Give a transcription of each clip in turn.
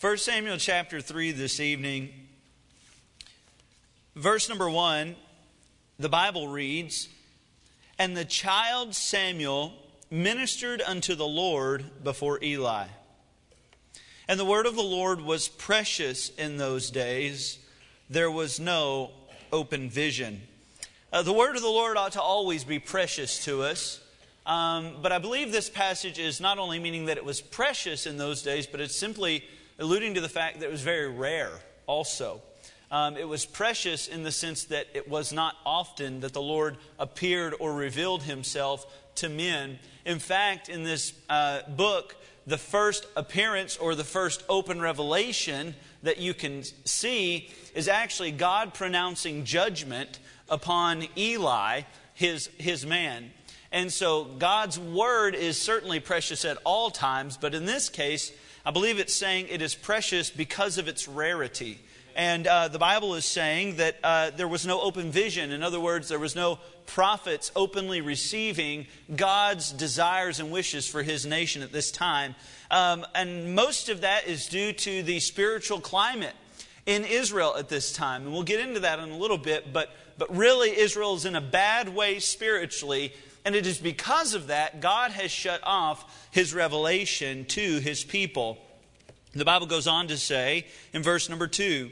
1 Samuel chapter 3 this evening, verse number 1, the Bible reads, And the child Samuel ministered unto the Lord before Eli. And the word of the Lord was precious in those days. There was no open vision. Uh, the word of the Lord ought to always be precious to us. Um, but I believe this passage is not only meaning that it was precious in those days, but it's simply alluding to the fact that it was very rare also. Um, it was precious in the sense that it was not often that the Lord appeared or revealed himself to men. In fact, in this uh, book, the first appearance or the first open revelation that you can see is actually God pronouncing judgment upon Eli, his, his man. And so God's word is certainly precious at all times, but in this case, I believe it's saying it is precious because of its rarity. And uh, the Bible is saying that uh, there was no open vision. In other words, there was no prophets openly receiving God's desires and wishes for his nation at this time. Um, and most of that is due to the spiritual climate in Israel at this time. And we'll get into that in a little bit, but, but really, Israel is in a bad way spiritually. And it is because of that God has shut off his revelation to his people. The Bible goes on to say in verse number two,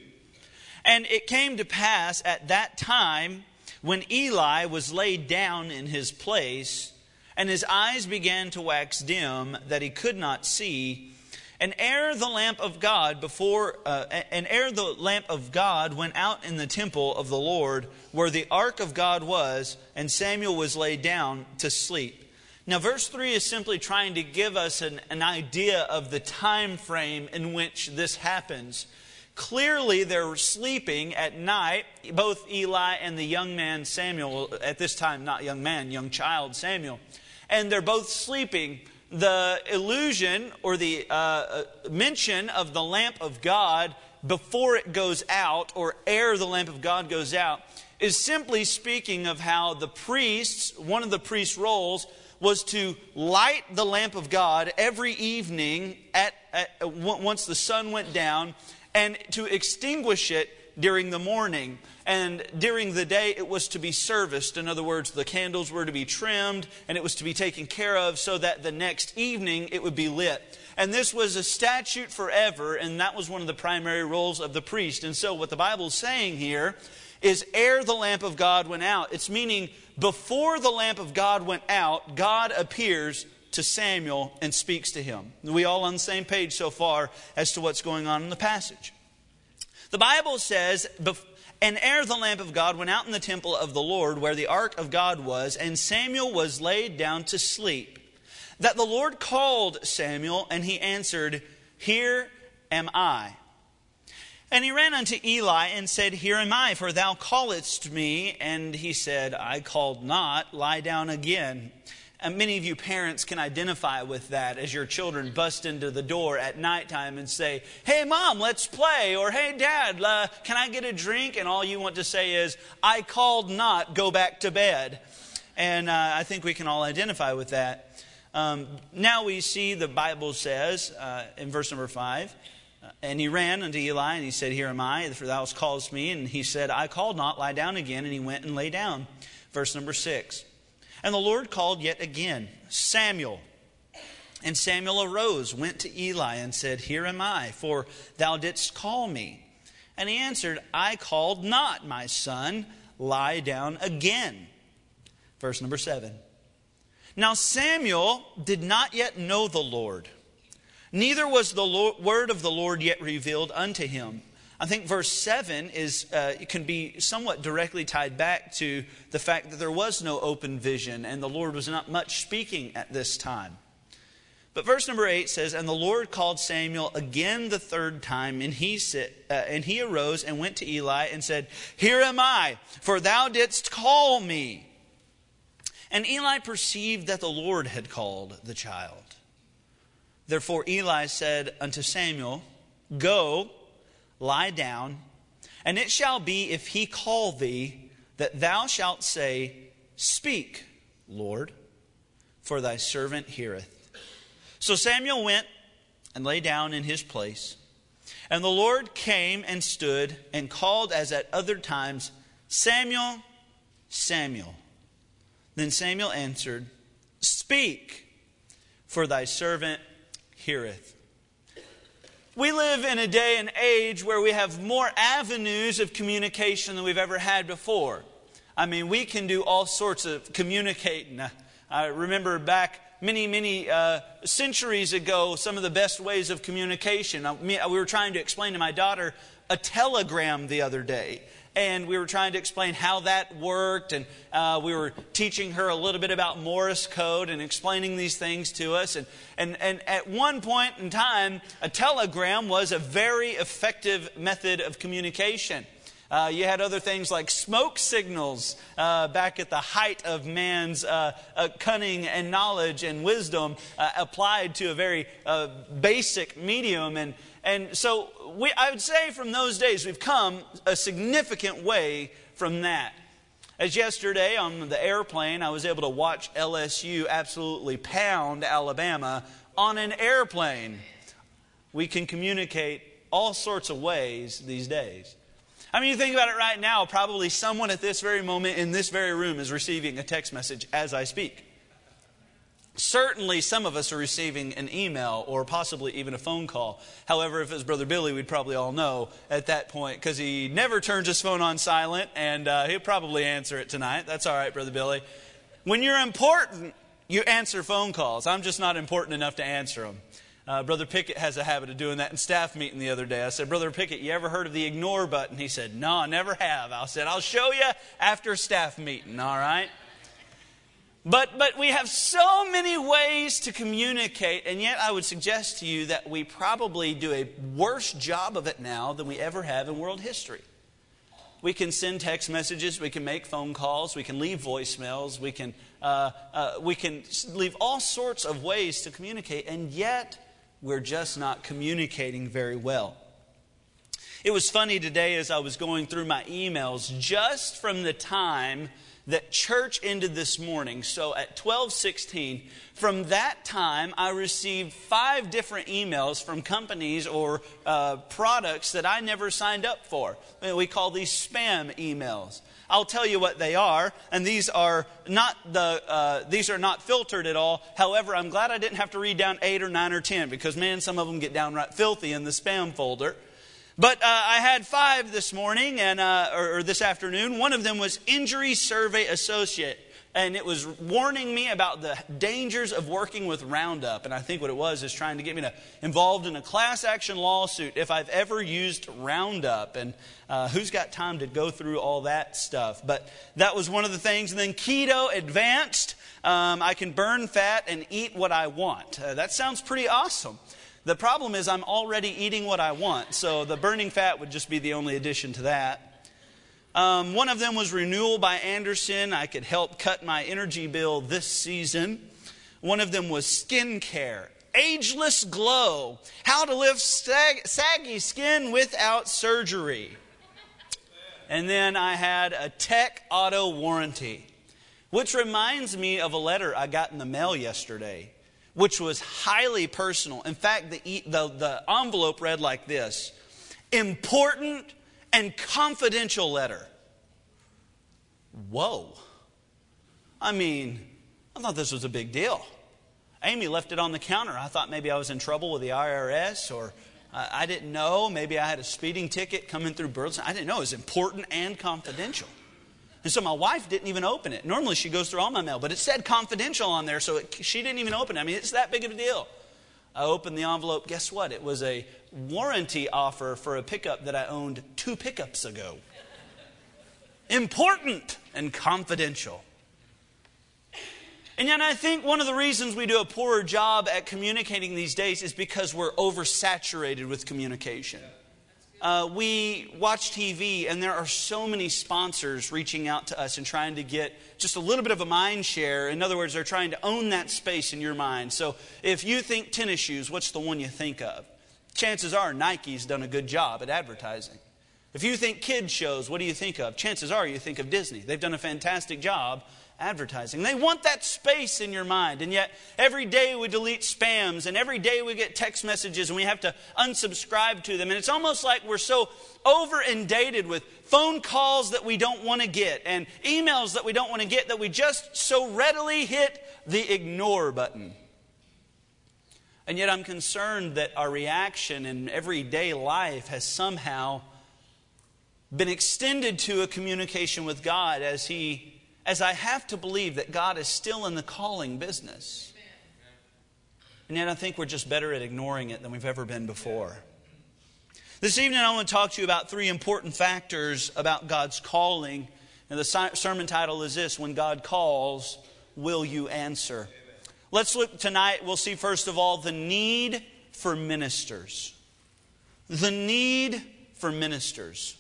and it came to pass at that time when Eli was laid down in his place, and his eyes began to wax dim, that he could not see. And ere the lamp of God before, uh, and ere the lamp of God went out in the temple of the Lord, where the ark of God was, and Samuel was laid down to sleep. Now, verse 3 is simply trying to give us an, an idea of the time frame in which this happens. Clearly, they're sleeping at night, both Eli and the young man Samuel, at this time, not young man, young child Samuel. And they're both sleeping. The illusion or the uh, uh mention of the lamp of God before it goes out, or ere the lamp of God goes out, is simply speaking of how the priests, one of the priest's roles, was to light the lamp of God every evening at, at, once the sun went down and to extinguish it during the morning. And during the day, it was to be serviced. In other words, the candles were to be trimmed and it was to be taken care of so that the next evening it would be lit. And this was a statute forever, and that was one of the primary roles of the priest. And so, what the Bible is saying here is ere the lamp of God went out. It's meaning before the lamp of God went out, God appears to Samuel and speaks to him. We all on the same page so far as to what's going on in the passage. The Bible says, and ere the lamp of God went out in the temple of the Lord where the ark of God was, and Samuel was laid down to sleep, that the Lord called Samuel, and he answered, Here am I. And he ran unto Eli and said, Here am I, for thou calledst me. And he said, I called not, lie down again. And many of you parents can identify with that as your children bust into the door at nighttime and say, Hey, mom, let's play. Or, Hey, dad, uh, can I get a drink? And all you want to say is, I called not, go back to bed. And uh, I think we can all identify with that. Um, now we see the Bible says uh, in verse number five, and he ran unto Eli, and he said, Here am I, for thou hast called me. And he said, I called not, lie down again. And he went and lay down. Verse number six. And the Lord called yet again, Samuel. And Samuel arose, went to Eli, and said, Here am I, for thou didst call me. And he answered, I called not, my son, lie down again. Verse number seven. Now Samuel did not yet know the Lord Neither was the Lord, word of the Lord yet revealed unto him. I think verse 7 is, uh, can be somewhat directly tied back to the fact that there was no open vision and the Lord was not much speaking at this time. But verse number 8 says, And the Lord called Samuel again the third time, and he, sit, uh, and he arose and went to Eli and said, Here am I, for thou didst call me. And Eli perceived that the Lord had called the child. Therefore Eli said unto Samuel, Go, lie down, and it shall be if he call thee, that thou shalt say, Speak, Lord, for thy servant heareth. So Samuel went and lay down in his place. And the Lord came and stood and called as at other times, Samuel, Samuel. Then Samuel answered, Speak, for thy servant heareth. We live in a day and age where we have more avenues of communication than we've ever had before. I mean, we can do all sorts of communicating. I remember back many, many uh, centuries ago some of the best ways of communication. we were trying to explain to my daughter a telegram the other day and we were trying to explain how that worked, and uh, we were teaching her a little bit about Morse code and explaining these things to us. And, and, and at one point in time, a telegram was a very effective method of communication. Uh, you had other things like smoke signals uh, back at the height of man's uh, uh cunning and knowledge and wisdom uh, applied to a very uh, basic medium. And, and so we, I would say from those days, we've come a significant way from that. As yesterday on the airplane, I was able to watch LSU absolutely pound Alabama on an airplane. We can communicate all sorts of ways these days. I mean, you think about it right now, probably someone at this very moment in this very room is receiving a text message as I speak. Certainly, some of us are receiving an email or possibly even a phone call. However, if it was Brother Billy, we'd probably all know at that point because he never turns his phone on silent and uh, he'll probably answer it tonight. That's all right, Brother Billy. When you're important, you answer phone calls. I'm just not important enough to answer them. Uh, Brother Pickett has a habit of doing that in staff meeting the other day. I said, Brother Pickett, you ever heard of the ignore button? He said, No, I never have. I said, I'll show you after staff meeting, all right? But, but we have so many ways to communicate, and yet I would suggest to you that we probably do a worse job of it now than we ever have in world history. We can send text messages, we can make phone calls, we can leave voicemails, we can, uh, uh, we can leave all sorts of ways to communicate, and yet we're just not communicating very well. It was funny today as I was going through my emails, just from the time that church ended this morning. So at 12:16, from that time, I received five different emails from companies or uh, products that I never signed up for. We call these spam emails. I'll tell you what they are, and these are not the uh, these are not filtered at all. However, I'm glad I didn't have to read down eight or nine or ten because man, some of them get downright filthy in the spam folder. But uh, I had five this morning and uh, or, or this afternoon. One of them was Injury Survey Associate and it was warning me about the dangers of working with Roundup. And I think what it was is trying to get me to, involved in a class action lawsuit if I've ever used Roundup. And uh, who's got time to go through all that stuff? But that was one of the things. And then Keto Advanced. Um, I can burn fat and eat what I want. Uh, that sounds pretty awesome. The problem is, I'm already eating what I want, so the burning fat would just be the only addition to that. Um, one of them was Renewal by Andersen. I could help cut my energy bill this season. One of them was Skincare. Ageless Glow. How to lift sag- saggy skin without surgery. And then I had a Tech Auto Warranty, which reminds me of a letter I got in the mail yesterday which was highly personal. In fact, the, the, the envelope read like this Important and confidential letter. Whoa. I mean, I thought this was a big deal. Amy left it on the counter. I thought maybe I was in trouble with the IRS or I didn't know. Maybe I had a speeding ticket coming through Burleson. I didn't know. It was important and confidential. And so my wife didn't even open it. Normally she goes through all my mail, but it said confidential on there, so it, she didn't even open it. I mean, it's that big of a deal. I opened the envelope. Guess what? It was a warranty offer for a pickup that I owned two pickups ago. Important and confidential. And yet, I think one of the reasons we do a poorer job at communicating these days is because we're oversaturated with communication. Uh, we watch TV, and there are so many sponsors reaching out to us and trying to get just a little bit of a mind share. In other words, they're trying to own that space in your mind. So if you think tennis shoes, what's the one you think of? Chances are Nike's done a good job at advertising. If you think kids shows, what do you think of? Chances are you think of Disney. They've done a fantastic job advertising. They want that space in your mind. And yet, every day we delete spams, and every day we get text messages, and we have to unsubscribe to them. And it's almost like we're so over inundated with phone calls that we don't want to get, and emails that we don't want to get, that we just so readily hit the ignore button. And yet, I'm concerned that our reaction in everyday life has somehow been extended to a communication with God as He as I have to believe that God is still in the calling business. And yet I think we're just better at ignoring it than we've ever been before. This evening, I want to talk to you about three important factors about God's calling. And the sermon title is this When God Calls, Will You Answer? Let's look tonight. We'll see, first of all, the need for ministers. The need for ministers.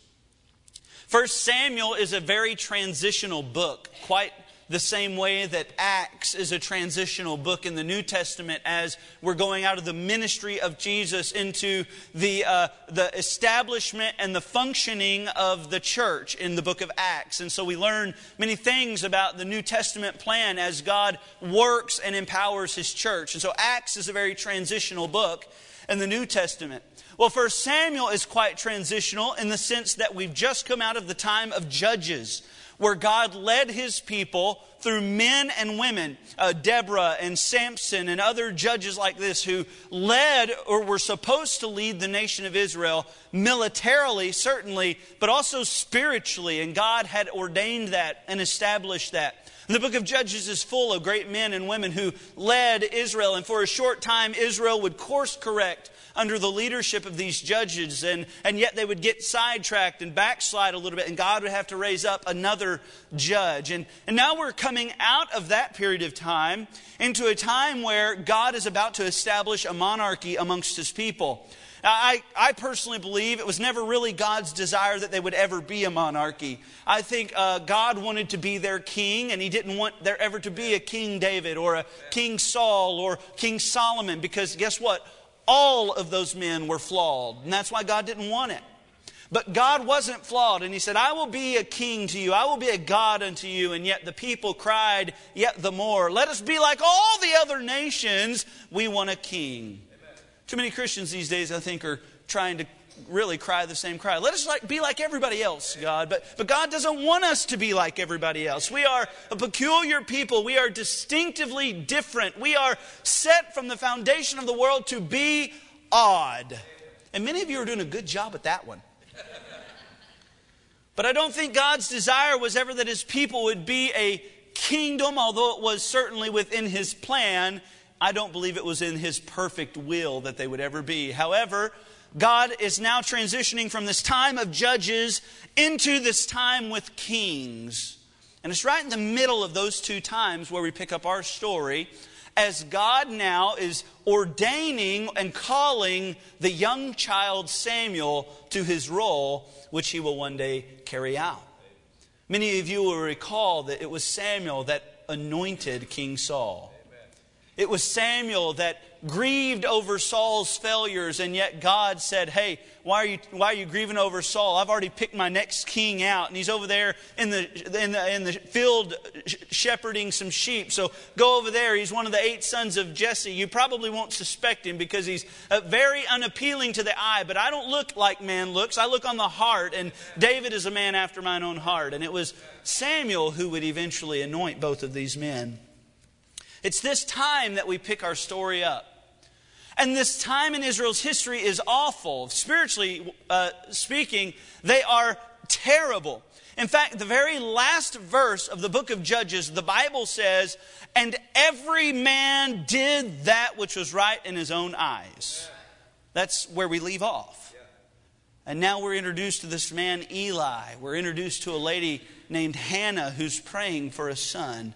First Samuel is a very transitional book, quite the same way that Acts is a transitional book in the New Testament as we're going out of the ministry of Jesus into the, uh, the establishment and the functioning of the church in the book of Acts. And so we learn many things about the New Testament plan as God works and empowers his church. And so Acts is a very transitional book in the New Testament. Well, First Samuel is quite transitional in the sense that we've just come out of the time of Judges, where God led his people through men and women, uh, Deborah and Samson and other judges like this, who led or were supposed to lead the nation of Israel militarily, certainly, but also spiritually. And God had ordained that and established that. The book of Judges is full of great men and women who led Israel, and for a short time, Israel would course correct under the leadership of these judges, and, and yet they would get sidetracked and backslide a little bit, and God would have to raise up another judge. And, and now we're coming out of that period of time into a time where God is about to establish a monarchy amongst his people. I, I personally believe it was never really God's desire that they would ever be a monarchy. I think uh, God wanted to be their king, and He didn't want there ever to be a King David or a King Saul or King Solomon, because guess what? all of those men were flawed. And that's why God didn't want it. But God wasn't flawed, and He said, I will be a king to you, I will be a God unto you. And yet the people cried yet the more, Let us be like all the other nations, we want a king. Too many Christians these days, I think, are trying to really cry the same cry. Let us like, be like everybody else, God. But, but God doesn't want us to be like everybody else. We are a peculiar people. We are distinctively different. We are set from the foundation of the world to be odd. And many of you are doing a good job at that one. But I don't think God's desire was ever that his people would be a kingdom, although it was certainly within his plan. I don't believe it was in his perfect will that they would ever be. However, God is now transitioning from this time of judges into this time with kings. And it's right in the middle of those two times where we pick up our story as God now is ordaining and calling the young child Samuel to his role, which he will one day carry out. Many of you will recall that it was Samuel that anointed King Saul. It was Samuel that grieved over Saul's failures, and yet God said, Hey, why are you, why are you grieving over Saul? I've already picked my next king out, and he's over there in the, in the, in the field shepherding some sheep. So go over there. He's one of the eight sons of Jesse. You probably won't suspect him because he's uh, very unappealing to the eye, but I don't look like man looks. I look on the heart, and David is a man after mine own heart. And it was Samuel who would eventually anoint both of these men. It's this time that we pick our story up. And this time in Israel's history is awful. Spiritually uh, speaking, they are terrible. In fact, the very last verse of the book of Judges, the Bible says, And every man did that which was right in his own eyes. That's where we leave off. And now we're introduced to this man, Eli. We're introduced to a lady named Hannah who's praying for a son.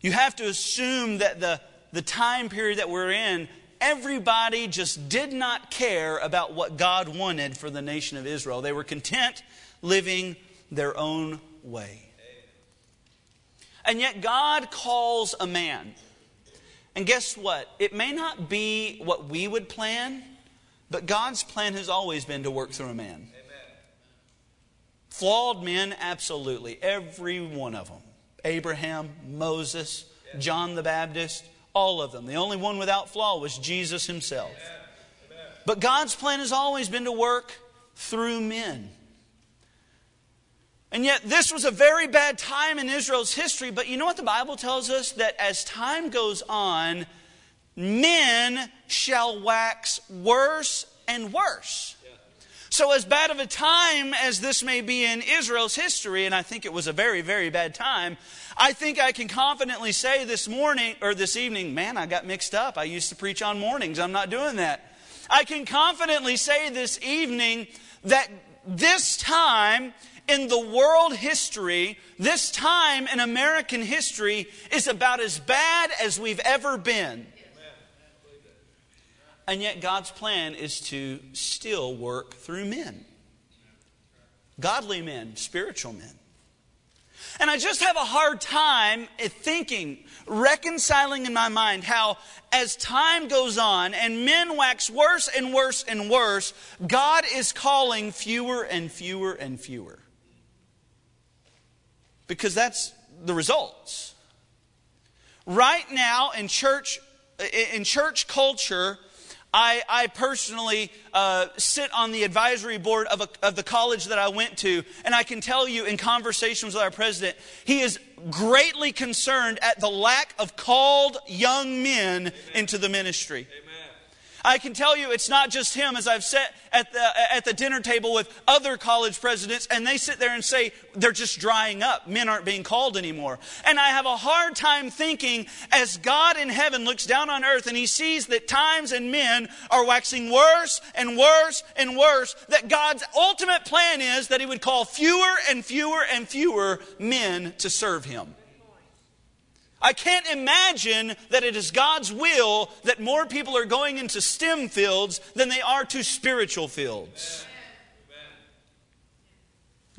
You have to assume that the, the time period that we're in, everybody just did not care about what God wanted for the nation of Israel. They were content living their own way. And yet God calls a man. And guess what? It may not be what we would plan, but God's plan has always been to work through a man. Amen. Flawed men, absolutely. Every one of them. Abraham, Moses, John the Baptist, all of them. The only one without flaw was Jesus himself. But God's plan has always been to work through men. And yet, this was a very bad time in Israel's history. But you know what the Bible tells us? That as time goes on, men shall wax worse and worse. So, as bad of a time as this may be in Israel's history, and I think it was a very, very bad time, I think I can confidently say this morning or this evening, man, I got mixed up. I used to preach on mornings. I'm not doing that. I can confidently say this evening that this time in the world history, this time in American history, is about as bad as we've ever been. And yet, God's plan is to still work through men godly men, spiritual men. And I just have a hard time thinking, reconciling in my mind how, as time goes on and men wax worse and worse and worse, God is calling fewer and fewer and fewer. Because that's the results. Right now in church, in church culture, I, I personally uh, sit on the advisory board of, a, of the college that I went to, and I can tell you in conversations with our president, he is greatly concerned at the lack of called young men Amen. into the ministry. Amen. I can tell you it's not just him, as I've sat at the, at the dinner table with other college presidents, and they sit there and say they're just drying up. Men aren't being called anymore. And I have a hard time thinking as God in heaven looks down on earth and he sees that times and men are waxing worse and worse and worse, that God's ultimate plan is that he would call fewer and fewer and fewer men to serve him. I can't imagine that it is God's will that more people are going into STEM fields than they are to spiritual fields.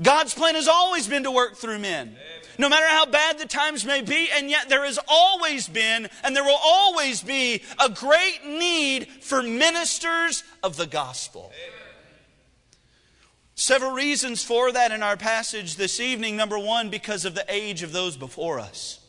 God's plan has always been to work through men. No matter how bad the times may be, and yet there has always been, and there will always be, a great need for ministers of the gospel. Several reasons for that in our passage this evening. Number one, because of the age of those before us.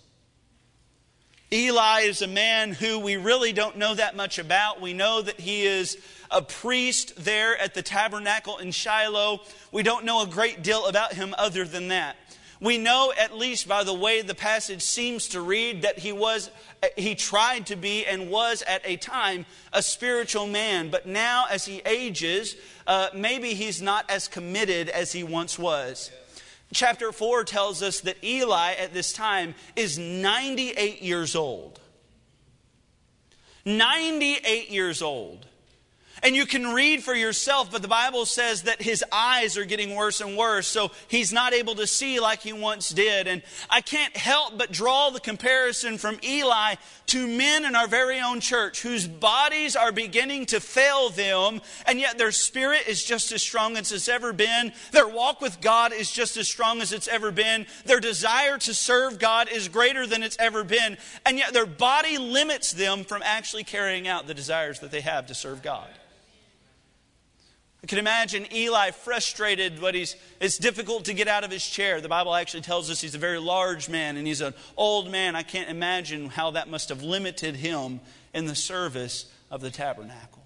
Eli is a man who we really don't know that much about. We know that he is a priest there at the tabernacle in Shiloh. We don't know a great deal about him other than that. We know, at least by the way the passage seems to read, that he was, he tried to be and was at a time a spiritual man. But now, as he ages, uh, maybe he's not as committed as he once was chapter 4 tells us that Eli at this time is 98 years old. 98 years old. And you can read for yourself, but the Bible says that his eyes are getting worse and worse, so he's not able to see like he once did. And I can't help but draw the comparison from Eli to men in our very own church whose bodies are beginning to fail them, and yet their spirit is just as strong as it's ever been. Their walk with God is just as strong as it's ever been. Their desire to serve God is greater than it's ever been, and yet their body limits them from actually carrying out the desires that they have to serve God. I can imagine Eli frustrated, but he's, it's difficult to get out of his chair. The Bible actually tells us he's a very large man and he's an old man. I can't imagine how that must have limited him in the service of the tabernacle.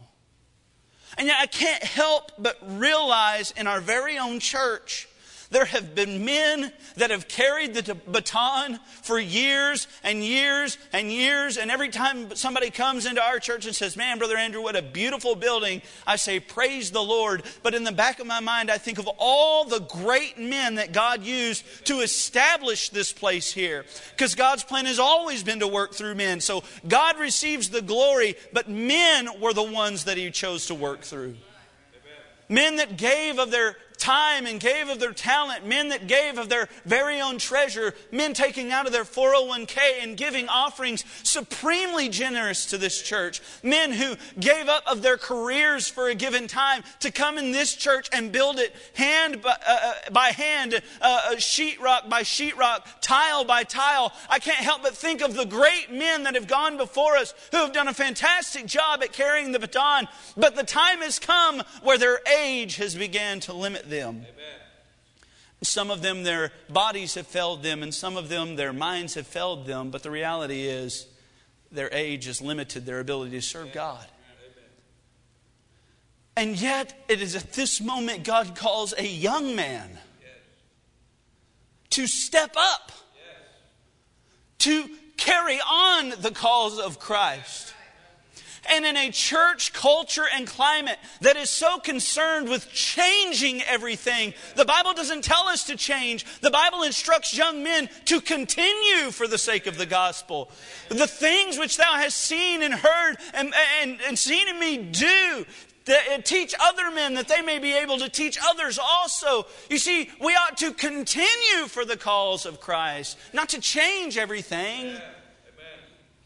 And yet I can't help but realize in our very own church there have been men that have carried the baton for years and years and years. And every time somebody comes into our church and says, Man, Brother Andrew, what a beautiful building, I say, Praise the Lord. But in the back of my mind, I think of all the great men that God used to establish this place here. Because God's plan has always been to work through men. So God receives the glory, but men were the ones that He chose to work through. Men that gave of their time and gave of their talent, men that gave of their very own treasure, men taking out of their 401k and giving offerings supremely generous to this church, men who gave up of their careers for a given time to come in this church and build it hand by, uh, uh by hand, uh, uh, sheetrock by sheetrock, tile by tile. I can't help but think of the great men that have gone before us who have done a fantastic job at carrying the baton, but the time has come where their age has begun to limit them. Amen. Some of them, their bodies have failed them, and some of them, their minds have failed them. But the reality is, their age has limited their ability to serve God. And yet, it is at this moment God calls a young man to step up, to carry on the cause of Christ. And in a church culture and climate that is so concerned with changing everything, the Bible doesn't tell us to change. The Bible instructs young men to continue for the sake of the gospel. The things which thou hast seen and heard and, and, and seen in me do, teach other men that they may be able to teach others also. You see, we ought to continue for the cause of Christ, not to change everything.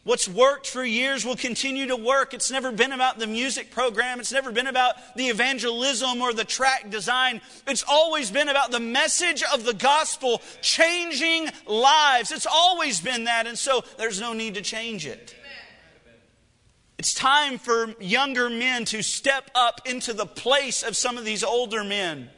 What's worked for years will continue to work. It's never been about the music program. It's never been about the evangelism or the track design. It's always been about the message of the gospel changing lives. It's always been that, and so there's no need to change it. It's time for younger men to step up into the place of some of these older men.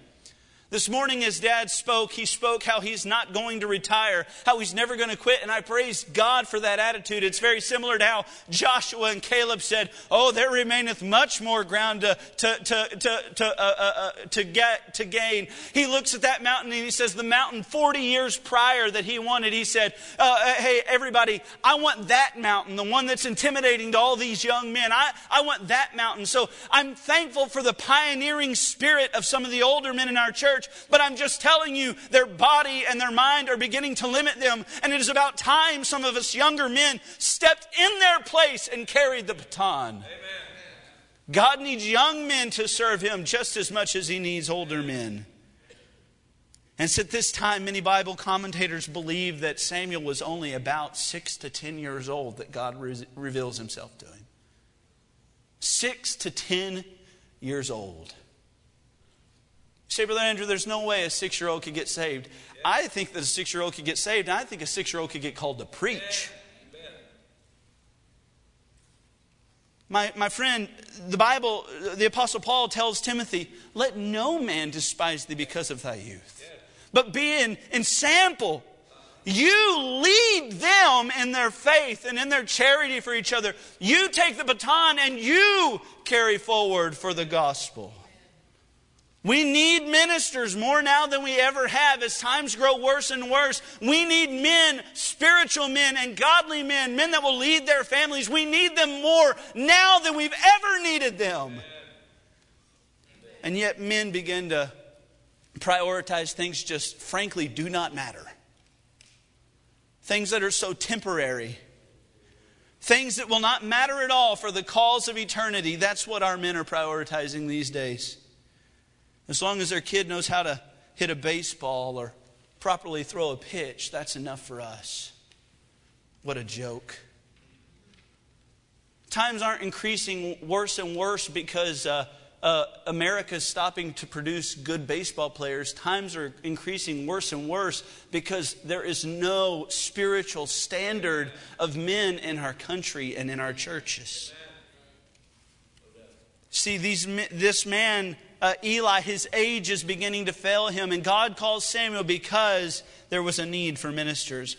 This morning, as dad spoke, he spoke how he's not going to retire, how he's never going to quit. And I praise God for that attitude. It's very similar to how Joshua and Caleb said, Oh, there remaineth much more ground to, to, to, to, to, uh, uh, uh, to, get, to gain. He looks at that mountain and he says, The mountain 40 years prior that he wanted, he said, uh, uh, Hey, everybody, I want that mountain, the one that's intimidating to all these young men. I, I want that mountain. So I'm thankful for the pioneering spirit of some of the older men in our church church, but I'm just telling you, their body and their mind are beginning to limit them. And it is about time some of us younger men stepped in their place and carried the baton. Amen. God needs young men to serve Him just as much as He needs older men. And so at this time, many Bible commentators believe that Samuel was only about six to ten years old that God re- reveals Himself to him. Six to ten years old say, Brother Andrew, there's no way a six year old could get saved. I think that a six year old could get saved, and I think a six year old could get called to preach. My, my friend, the Bible, the Apostle Paul tells Timothy, let no man despise thee because of thy youth, but be an ensample. You lead them in their faith and in their charity for each other. You take the baton and you carry forward for the gospel. We need ministers more now than we ever have as times grow worse and worse. We need men, spiritual men and godly men, men that will lead their families. We need them more now than we've ever needed them. And yet, men begin to prioritize things just frankly do not matter. Things that are so temporary. Things that will not matter at all for the cause of eternity. That's what our men are prioritizing these days. As long as their kid knows how to hit a baseball or properly throw a pitch, that's enough for us. What a joke. Times aren't increasing worse and worse because uh, uh, America's stopping to produce good baseball players. Times are increasing worse and worse because there is no spiritual standard of men in our country and in our churches. See, these, this man uh, Eli, his age is beginning to fail him, and God calls Samuel because there was a need for ministers.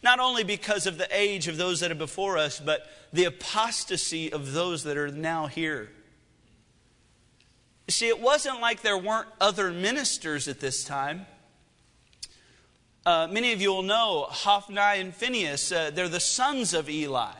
Not only because of the age of those that are before us, but the apostasy of those that are now here. See, it wasn't like there weren't other ministers at this time. Uh, many of you will know Hophni and Phinehas, uh, they're the sons of Eli.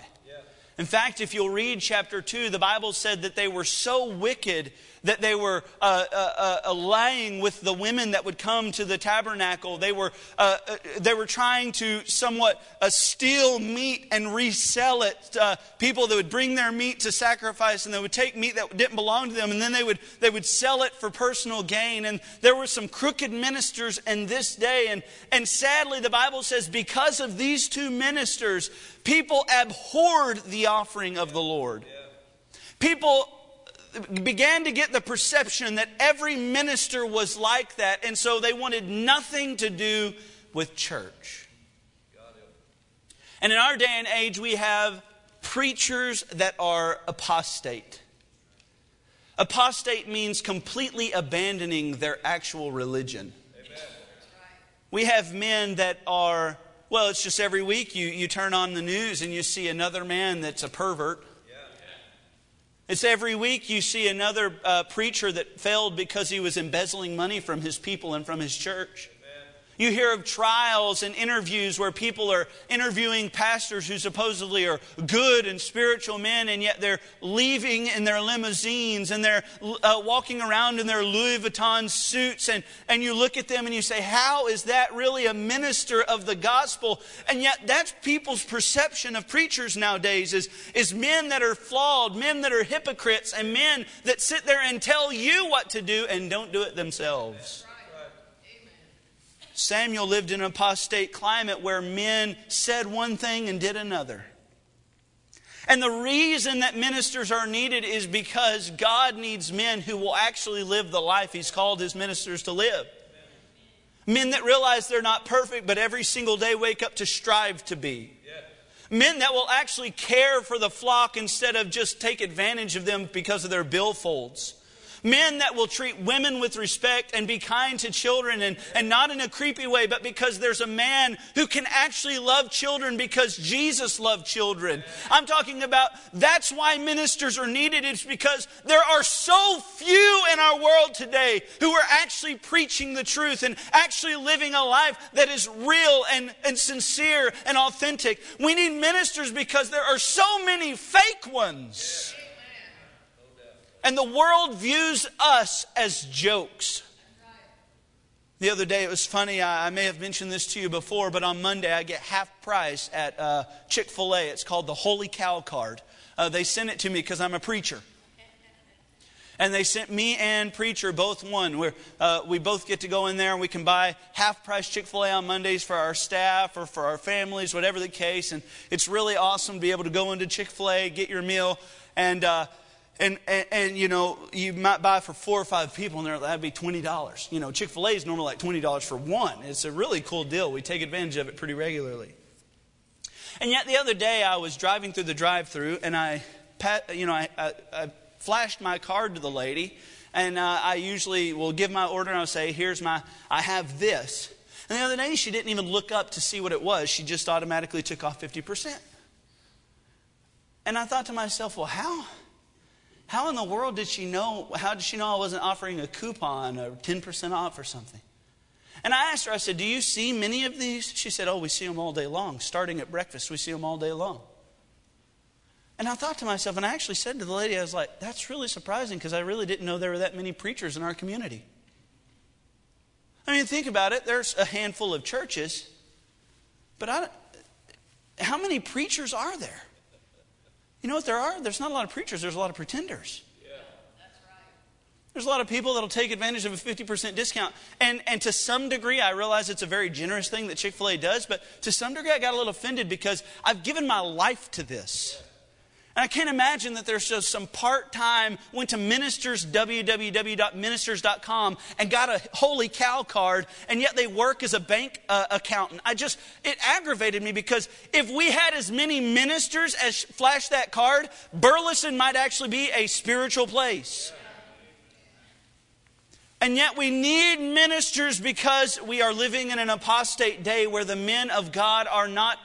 In fact, if you'll read chapter 2, the Bible said that they were so wicked that they were uh, uh, uh, lying with the women that would come to the tabernacle. They were, uh, uh, they were trying to somewhat uh, steal meat and resell it. people that would bring their meat to sacrifice and they would take meat that didn't belong to them and then they would, they would sell it for personal gain. And there were some crooked ministers in this day. And, and sadly, the Bible says because of these two ministers, people abhorred the offering of the Lord. People began to get the perception that every minister was like that, and so they wanted nothing to do with church. And in our day and age, we have preachers that are apostate. Apostate means completely abandoning their actual religion. We have men that are, well, it's just every week you, you turn on the news and you see another man that's a pervert. It's every week you see another uh, preacher that failed because he was embezzling money from his people and from his church. You hear of trials and interviews where people are interviewing pastors who supposedly are good and spiritual men, and yet they're leaving in their limousines and they're uh, walking around in their Louis Vuitton suits. And, and you look at them and you say, How is that really a minister of the gospel? And yet that's people's perception of preachers nowadays is, is men that are flawed, men that are hypocrites, and men that sit there and tell you what to do and don't do it themselves. Samuel lived in an apostate climate where men said one thing and did another. And the reason that ministers are needed is because God needs men who will actually live the life He's called His ministers to live. Men that realize they're not perfect, but every single day wake up to strive to be. Men that will actually care for the flock instead of just take advantage of them because of their billfolds. Men that will treat women with respect and be kind to children and, and not in a creepy way, but because there's a man who can actually love children because Jesus loved children. I'm talking about that's why ministers are needed. It's because there are so few in our world today who are actually preaching the truth and actually living a life that is real and, and sincere and authentic. We need ministers because there are so many fake ones. And the world views us as jokes. The other day, it was funny. I, may have mentioned this to you before, but on Monday, I get half price at uh, Chick fil A. It's called the Holy Cow Card. Uh, they sent it to me because I'm a preacher. And they sent me and preacher both one. Where uh, we both get to go in there and we can buy half price Chick fil A on Mondays for our staff or for our families, whatever the case. And it's really awesome to be able to go into Chick fil A, get your meal, and uh, and, and, and, you know, you might buy for four or five people, and that'd be $20. You know, Chick fil A is normally like $20 for one. It's a really cool deal. We take advantage of it pretty regularly. And yet, the other day, I was driving through the drive through, and I, you know, I, I, I, flashed my card to the lady, and uh, I usually will give my order, and I'll say, Here's my, I have this. And the other day, she didn't even look up to see what it was. She just automatically took off 50%. And I thought to myself, Well, how? How in the world did she know? How did she know I wasn't offering a coupon or 10% off or something? And I asked her, I said, Do you see many of these? She said, Oh, we see them all day long. Starting at breakfast, we see them all day long. And I thought to myself, and I actually said to the lady, I was like, That's really surprising because I really didn't know there were that many preachers in our community. I mean, think about it. There's a handful of churches, but I, how many preachers are there? You know what there are? There's not a lot of preachers, there's a lot of pretenders. Yeah. That's right. There's a lot of people that'll take advantage of a 50% discount. And, and to some degree, I realize it's a very generous thing that Chick fil A does, but to some degree, I got a little offended because I've given my life to this. And I can't imagine that there's just some part time, went to ministers, www.ministers.com, and got a holy cow card, and yet they work as a bank uh, accountant. I just, it aggravated me because if we had as many ministers as flash that card, Burleson might actually be a spiritual place. And yet we need ministers because we are living in an apostate day where the men of God are not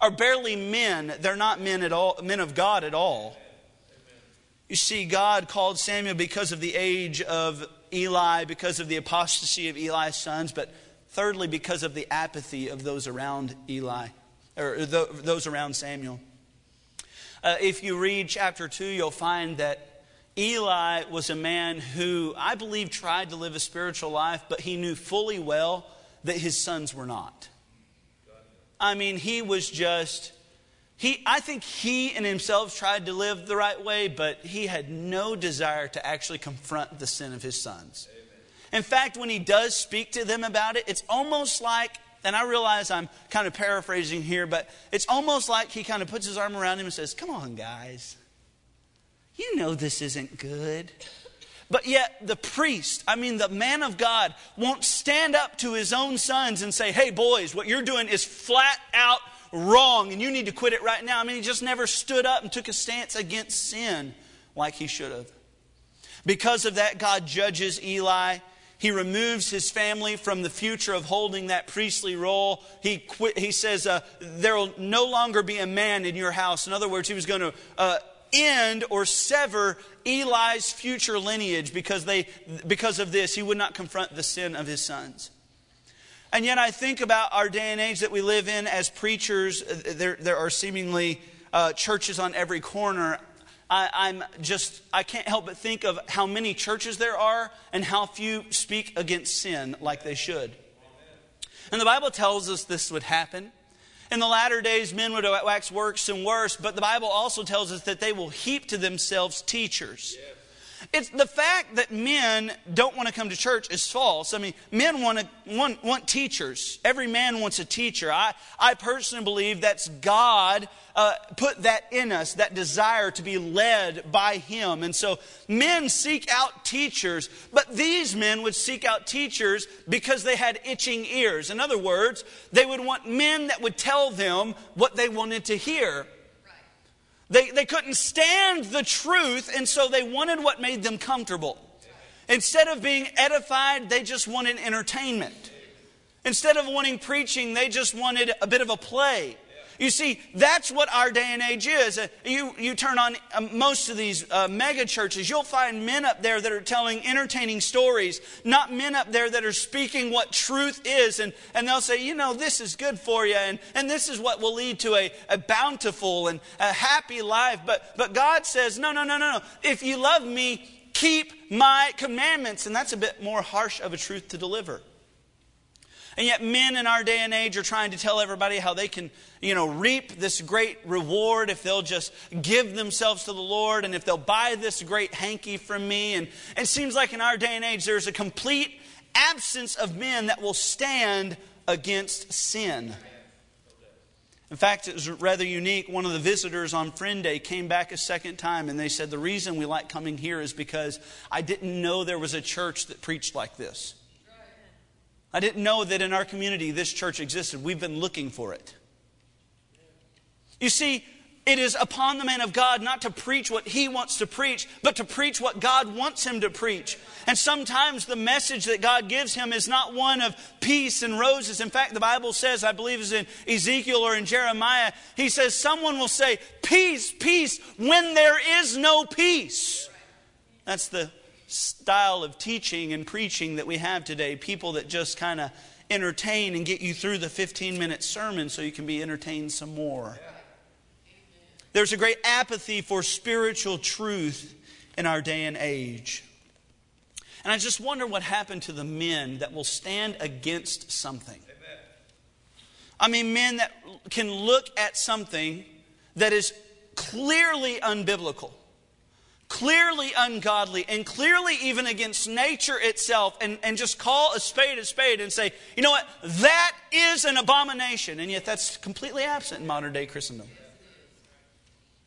are barely men. They're not men at all, men of God at all. You see, God called Samuel because of the age of Eli, because of the apostasy of Eli's sons, but thirdly, because of the apathy of those around Eli, or those around Samuel. Uh, if you read chapter 2, you'll find that Eli was a man who I believe tried to live a spiritual life, but he knew fully well that his sons were not. I mean, he was just, he, I think he in himself tried to live the right way, but he had no desire to actually confront the sin of his sons. Amen. In fact, when he does speak to them about it, it's almost like, and I realize I'm kind of paraphrasing here, but it's almost like he kind of puts his arm around him and says, Come on, guys. You know this isn't good. But yet, the priest, I mean, the man of God, won't stand up to his own sons and say, Hey, boys, what you're doing is flat out wrong and you need to quit it right now. I mean, he just never stood up and took a stance against sin like he should have. Because of that, God judges Eli. He removes his family from the future of holding that priestly role. He, quit, he says, uh, There will no longer be a man in your house. In other words, he was going to uh, end or sever Eli's future lineage because, they, because of this. He would not confront the sin of his sons. And yet, I think about our day and age that we live in as preachers. There, there are seemingly uh, churches on every corner. I, am just, I can't help but think of how many churches there are and how few speak against sin like they should. And the Bible tells us this would happen. In the latter days, men would wax worse and worse, but the Bible also tells us that they will heap to themselves teachers. Yeah. It's the fact that men don't want to come to church is false. I mean, men want, to, want, want teachers. Every man wants a teacher. I, I personally believe that's God uh, put that in us, that desire to be led by Him. And so men seek out teachers, but these men would seek out teachers because they had itching ears. In other words, they would want men that would tell them what they wanted to hear. They, they couldn't stand the truth, and so they wanted what made them comfortable. Instead of being edified, they just wanted entertainment. Instead of wanting preaching, they just wanted a bit of a play. You see, that's what our day and age is. Uh, you, you turn on uh, most of these uh, mega churches, you'll find men up there that are telling entertaining stories, not men up there that are speaking what truth is. And, and they'll say, you know, this is good for you, and, and this is what will lead to a, a bountiful and a happy life. But, but God says, no, no, no, no, no. If you love me, keep my commandments. And that's a bit more harsh of a truth to deliver. And yet, men in our day and age are trying to tell everybody how they can, you know, reap this great reward if they'll just give themselves to the Lord and if they'll buy this great hanky from me. And, it seems like in our day and age, there's a complete absence of men that will stand against sin. In fact, it was rather unique. One of the visitors on Friend Day came back a second time and they said, The reason we like coming here is because I didn't know there was a church that preached like this. I didn't know that in our community this church existed. We've been looking for it. You see, it is upon the man of God not to preach what he wants to preach, but to preach what God wants him to preach. And sometimes the message that God gives him is not one of peace and roses. In fact, the Bible says, I believe is in Ezekiel or in Jeremiah, he says, someone will say, Peace, peace, when there is no peace. That's the style of teaching and preaching that we have today. People that just kind of entertain and get you through the 15 minute sermon so you can be entertained some more. There's a great apathy for spiritual truth in our day and age. And I just wonder what happened to the men that will stand against something. I mean, men that can look at something that is clearly unbiblical clearly ungodly and clearly even against nature itself and, and just call a spade a spade and say, you know what, that is an abomination. And yet that's completely absent in modern day Christendom.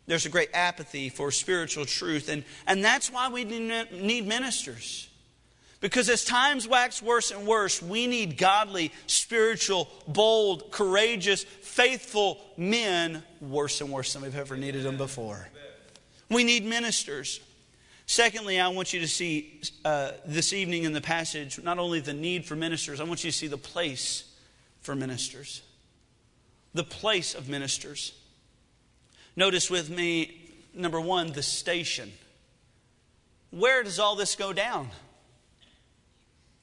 There's a great apathy for spiritual truth, and, and that's why we need ministers. Because as times wax worse and worse, we need godly, spiritual, bold, courageous, faithful men worse and worse than we've ever needed them before. We need ministers. Secondly, I want you to see uh, this evening in the passage not only the need for ministers, I want you to see the place for ministers. The place of ministers. Notice with me, number one, the station. Where does all this go down?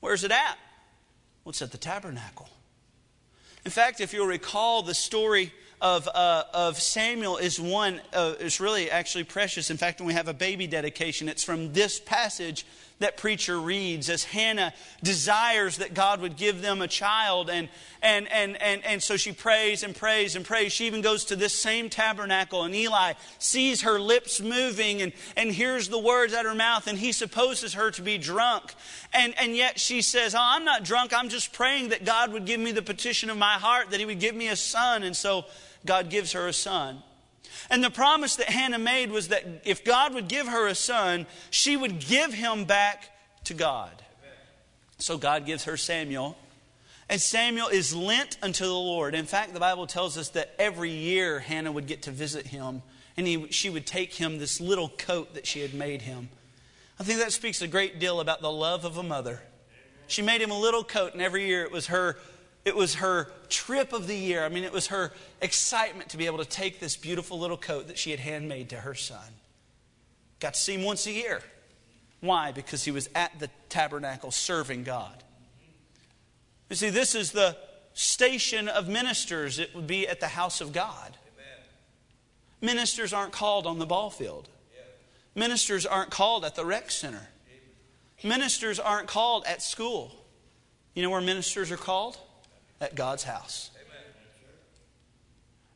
Where's it at? Well, it's at the tabernacle. In fact, if you'll recall the story of, uh, of Samuel is one, uh, is really actually precious. In fact, when we have a baby dedication, it's from this passage that preacher reads as Hannah desires that God would give them a child. And, and, and, and, and so she prays and prays and prays. She even goes to this same tabernacle, and Eli sees her lips moving and, and hears the words out of her mouth, and he supposes her to be drunk. And, and yet she says, Oh, I'm not drunk. I'm just praying that God would give me the petition of my heart, that he would give me a son. And so God gives her a son. And the promise that Hannah made was that if God would give her a son, she would give him back to God. So God gives her Samuel. And Samuel is lent unto the Lord. In fact, the Bible tells us that every year Hannah would get to visit him, and he, she would take him this little coat that she had made him. I think that speaks a great deal about the love of a mother She made him a little coat, and every year it was her it was her trip of the year. I mean, it was her excitement to be able to take this beautiful little coat that she had handmade to her son. Got to see him once a year. Why? Because he was at the tabernacle serving God. You see, this is the station of ministers. It would be at the house of God. Amen. Ministers aren't called on the ball field. Yeah. Ministers aren't called at the rec center. Amen. Ministers aren't called at school. You know where ministers are called? At God's house. Amen.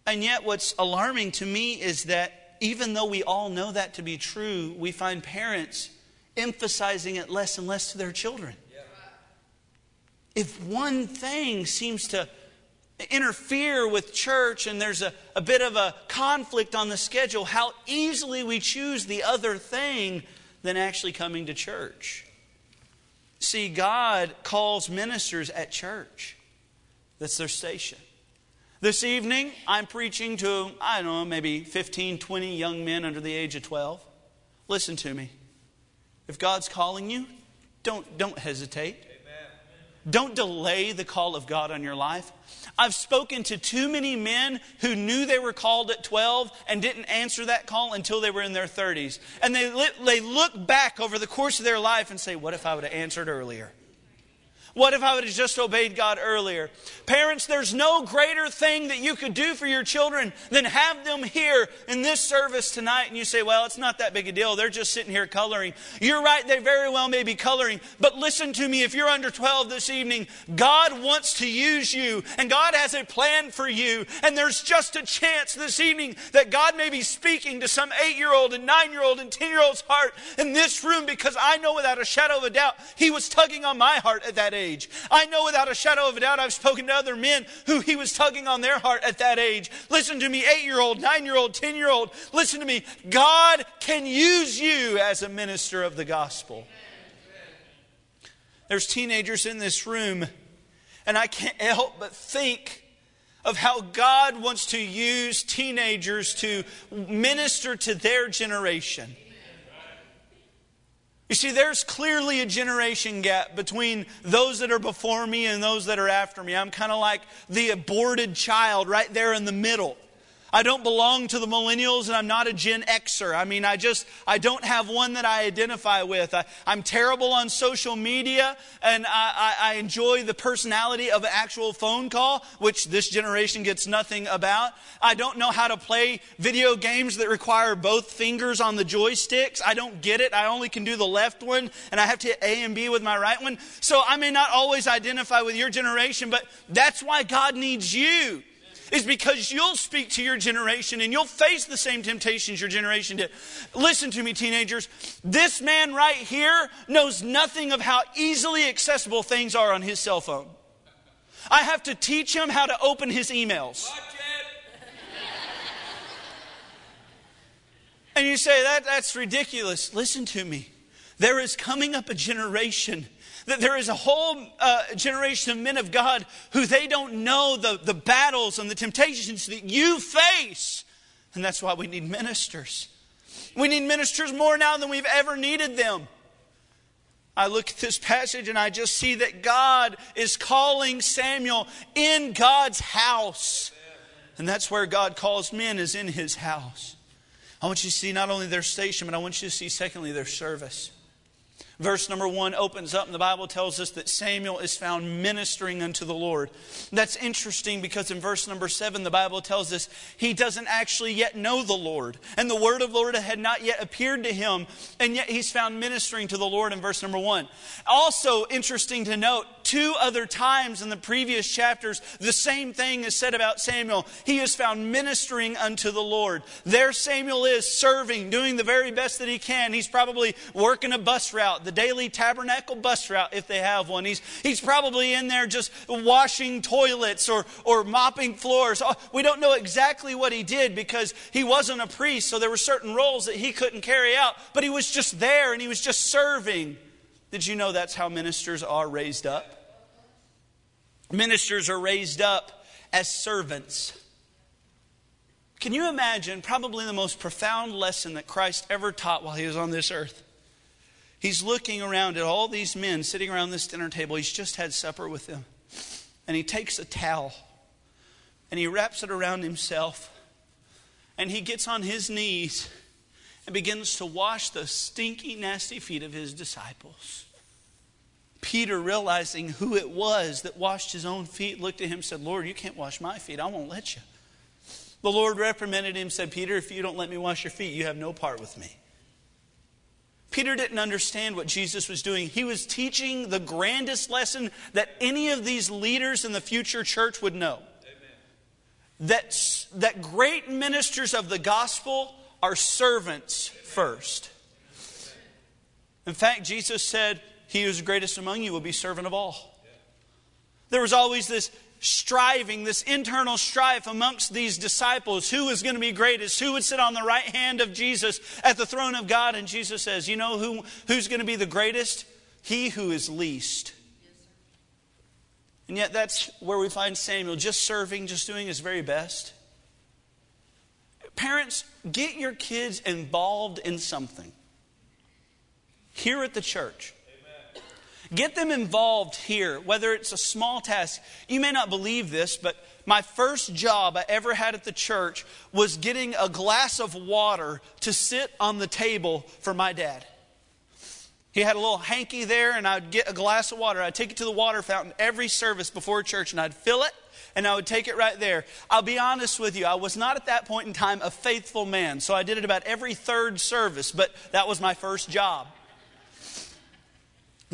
And yet, what's alarming to me is that even though we all know that to be true, we find parents emphasizing it less and less to their children. If one thing seems to interfere with church and there's a, a bit of a conflict on the schedule, how easily we choose the other thing than actually coming to church. See, God calls ministers at church. That's their station. This evening, I'm preaching to, I don't know, maybe 15, 20 young men under the age of 12. Listen to me. If God's calling you, don't, don't hesitate. Don't delay the call of God on your life. I've spoken to too many men who knew they were called at 12 and didn't answer that call until they were in their 30s. And they, they look back over the course of their life and say, What if I would have answered earlier? What if I would have just obeyed God earlier? Parents, there's no greater thing that you could do for your children than have them here in this service tonight. And you say, well, it's not that big a deal. They're just sitting here coloring. You're right, they very well may be coloring. But listen to me, if you're under 12 this evening, God wants to use you, and God has a plan for you. And there's just a chance this evening that God may be speaking to some eight year old and nine year old and 10 year old's heart in this room because I know without a shadow of a doubt, He was tugging on my heart at that age age. I know without a shadow of a doubt I've spoken to other men who he was tugging on their heart at that age. Listen to me, eight year old, nine year old, 10 year old. Listen to me. God can use you as a minister of the gospel. There's teenagers in this room, and I can't help but think of how God wants to use teenagers to minister to their generation. You see, there's clearly a generation gap between those that are before me and those that are after me. I'm kind of like the aborted child right there in the middle. I don't belong to the millennials and I'm not a Gen Xer. I mean, I just, I don't have one that I identify with. I, am terrible on social media and I, I, I enjoy the personality of an actual phone call, which this generation gets nothing about. I don't know how to play video games that require both fingers on the joysticks. I don't get it. I only can do the left one and I have to hit A and B with my right one. So I may not always identify with your generation, but that's why God needs you is because you'll speak to your generation and you'll face the same temptations your generation did. Listen to me, teenagers. This man right here knows nothing of how easily accessible things are on his cell phone. I have to teach him how to open his emails. And you say, that, that's ridiculous. Listen to me. There is coming up a generation that there is a whole uh, generation of men of God who they don't know the, the battles and the temptations that you face. And that's why we need ministers. We need ministers more now than we've ever needed them. I look at this passage and I just see that God is calling Samuel in God's house. And that's where God calls men, is in his house. I want you to see not only their station, but I want you to see, secondly, their service. Verse number one opens up, and the Bible tells us that Samuel is found ministering unto the Lord. That's interesting because in verse number seven, the Bible tells us he doesn't actually yet know the Lord, and the word of the Lord had not yet appeared to him, and yet he's found ministering to the Lord in verse number one. Also, interesting to note, two other times in the previous chapters, the same thing is said about Samuel. He is found ministering unto the Lord. There, Samuel is serving, doing the very best that he can. He's probably working a bus route the daily tabernacle bus route if they have one. He's, he's probably in there just washing toilets or, or mopping floors. Oh, we don't know exactly what he did because he wasn't a priest, so there were certain roles that he couldn't carry out, but he was just there and he was just serving. Did you know that's how ministers are raised up? Ministers are raised up as servants. Can you imagine probably the most profound lesson that Christ ever taught while he was on this earth? He's looking around at all these men sitting around this dinner table. He's just had supper with them. And he takes a towel and he wraps it around himself. And he gets on his knees and begins to wash the stinky, nasty feet of his disciples. Peter, realizing who it was that washed his own feet, looked at him and said, Lord, you can't wash my feet. I won't let you. The Lord reprimanded him, said, Peter, if you don't let me wash your feet, you have no part with me. Peter didn't understand what Jesus was doing. He was teaching the grandest lesson that any of these leaders in the future church would know. That, that great ministers of the gospel are servants first. In fact, Jesus said, He who is greatest among you will be servant of all. There was always this striving, this internal strife amongst these disciples who was going to be greatest, who would sit on the right hand of Jesus at the throne of God. And Jesus says, You know who, who's going to be the greatest? He who is least. And yet, that's where we find Samuel just serving, just doing his very best. Parents, get your kids involved in something here at the church. Get them involved here, whether it's a small task. You may not believe this, but my first job I ever had at the church was getting a glass of water to sit on the table for my dad. He had a little hanky there, and I'd get a glass of water. I'd take it to the water fountain every service before church, and I'd fill it, and I would take it right there. I'll be honest with you, I was not at that point in time a faithful man, so I did it about every third service, but that was my first job.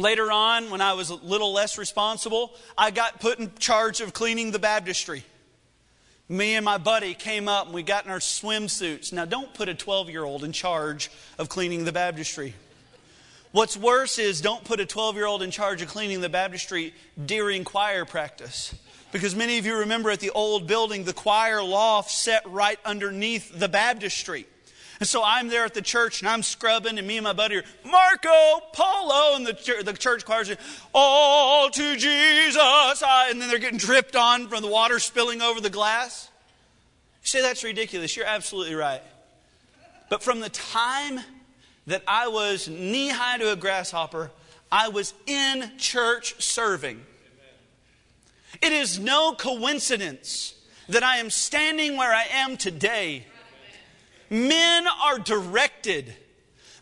Later on, when I was a little less responsible, I got put in charge of cleaning the baptistry. Me and my buddy came up and we got in our swimsuits. Now, don't put a 12 year old in charge of cleaning the baptistry. What's worse is don't put a 12 year old in charge of cleaning the baptistry during choir practice. Because many of you remember at the old building, the choir loft set right underneath the baptistry. And so I'm there at the church and I'm scrubbing, and me and my buddy are Marco Polo, and the, the church choir saying, All to Jesus. And then they're getting dripped on from the water spilling over the glass. You say that's ridiculous. You're absolutely right. But from the time that I was knee high to a grasshopper, I was in church serving. It is no coincidence that I am standing where I am today Men are directed,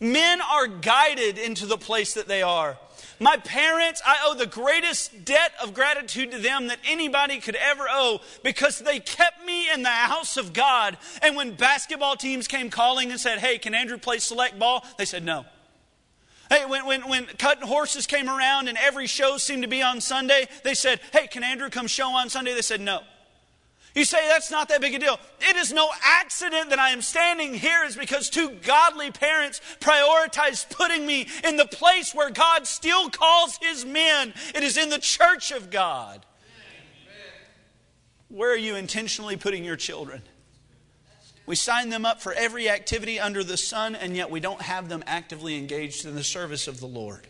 men are guided into the place that they are. My parents, I owe the greatest debt of gratitude to them that anybody could ever owe because they kept me in the house of God. And when basketball teams came calling and said, Hey, can Andrew play select ball? They said no. Hey, when, when, when cutting horses came around and every show seemed to be on Sunday, they said, Hey, can Andrew come show on Sunday? They said no. You say that's not that big a deal. It is no accident that I am standing here is because two godly parents prioritized putting me in the place where God still calls his men. It is in the church of God. Where are you intentionally putting your children? We sign them up for every activity under the sun, and yet we don't have them actively engaged in the service of the Lord.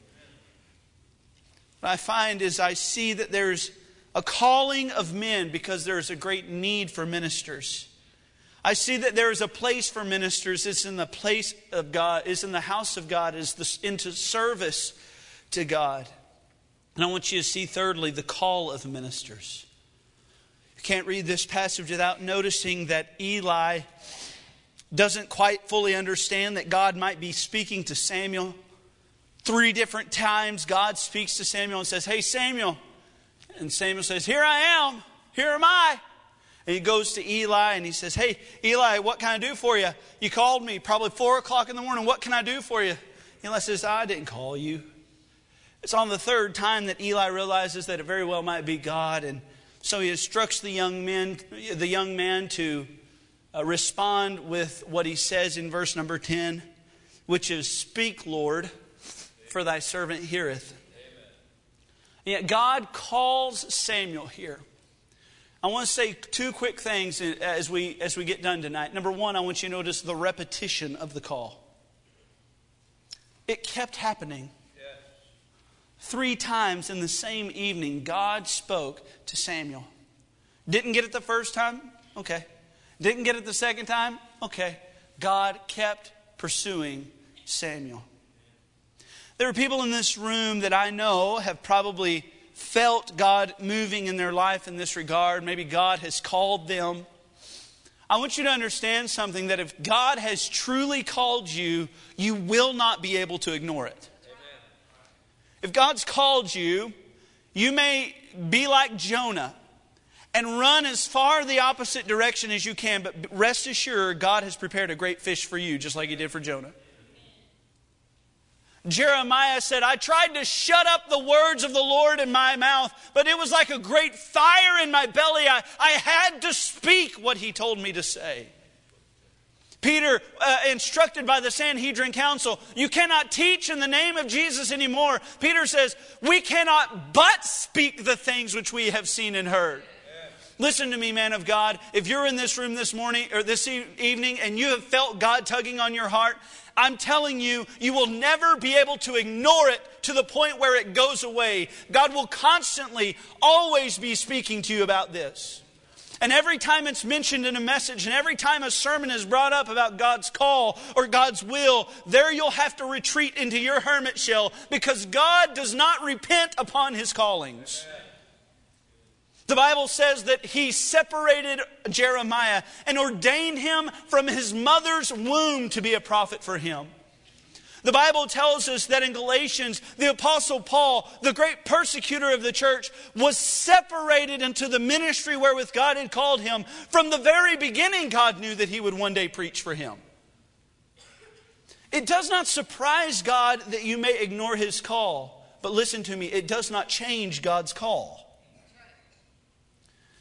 What I find is I see that there's a calling of men because there is a great need for ministers. I see that there is a place for ministers. It's in the place of God, is in the house of God, is the, into service to God. And I want you to see, thirdly, the call of ministers. You can't read this passage without noticing that Eli doesn't quite fully understand that God might be speaking to Samuel. Three different times, God speaks to Samuel and says, Hey, Samuel, and Samuel says, Here I am. Here am I. And he goes to Eli and he says, Hey, Eli, what can I do for you? You called me probably four o'clock in the morning. What can I do for you? Eli says, I didn't call you. It's on the third time that Eli realizes that it very well might be God. And so he instructs the young man, the young man to uh, respond with what he says in verse number 10, which is, Speak, Lord, for thy servant heareth. Yet God calls Samuel here. I want to say two quick things as we, as we get done tonight. Number one, I want you to notice the repetition of the call. It kept happening. Three times in the same evening, God spoke to Samuel. Didn't get it the first time? Okay. Didn't get it the second time? Okay. God kept pursuing Samuel. There are people in this room that I know have probably felt God moving in their life in this regard. Maybe God has called them. I want you to understand something that if God has truly called you, you will not be able to ignore it. If God's called you, you may be like Jonah and run as far the opposite direction as you can, but rest assured, God has prepared a great fish for you, just like He did for Jonah. Jeremiah said, I tried to shut up the words of the Lord in my mouth, but it was like a great fire in my belly. I, I had to speak what he told me to say. Peter, uh, instructed by the Sanhedrin Council, you cannot teach in the name of Jesus anymore. Peter says, We cannot but speak the things which we have seen and heard. Listen to me, man of God. If you're in this room this morning or this evening and you have felt God tugging on your heart, I'm telling you, you will never be able to ignore it to the point where it goes away. God will constantly, always be speaking to you about this. And every time it's mentioned in a message, and every time a sermon is brought up about God's call or God's will, there you'll have to retreat into your hermit shell because God does not repent upon his callings. The Bible says that he separated Jeremiah and ordained him from his mother's womb to be a prophet for him. The Bible tells us that in Galatians, the Apostle Paul, the great persecutor of the church, was separated into the ministry wherewith God had called him. From the very beginning, God knew that he would one day preach for him. It does not surprise God that you may ignore his call, but listen to me, it does not change God's call.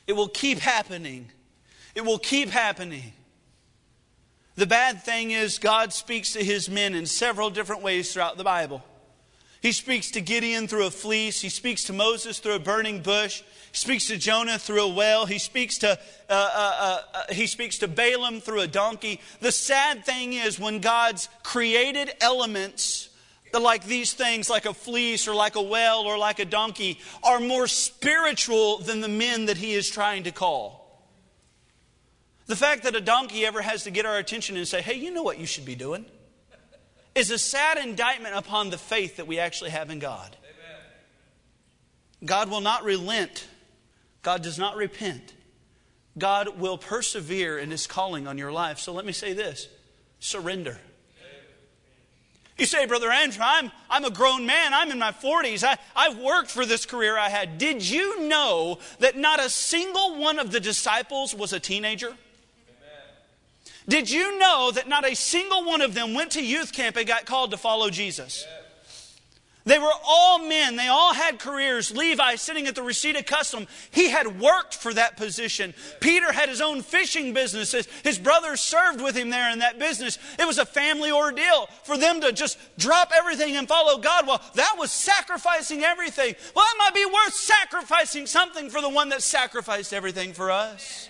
It will keep happening. It will keep happening. The bad thing is, God speaks to his men in several different ways throughout the Bible. He speaks to Gideon through a fleece. He speaks to Moses through a burning bush. He speaks to Jonah through a well. He speaks to, uh, uh, uh, uh he speaks to Balaam through a donkey. The sad thing is when God's created elements like these things, like a fleece or like a well or like a donkey, are more spiritual than the men that he is trying to call. The fact that a donkey ever has to get our attention and say, hey, you know what you should be doing, is a sad indictment upon the faith that we actually have in God. Amen. God will not relent, God does not repent. God will persevere in his calling on your life. So let me say this surrender. You say, Brother Andrew, I'm, I'm a grown man. I'm in my 40s. I, I've worked for this career I had. Did you know that not a single one of the disciples was a teenager? Amen. Did you know that not a single one of them went to youth camp and got called to follow Jesus? Yeah. They were all men. They all had careers. Levi, sitting at the receipt of custom, he had worked for that position. Peter had his own fishing business. His brothers served with him there in that business. It was a family ordeal for them to just drop everything and follow God. Well, that was sacrificing everything. Well, it might be worth sacrificing something for the one that sacrificed everything for us.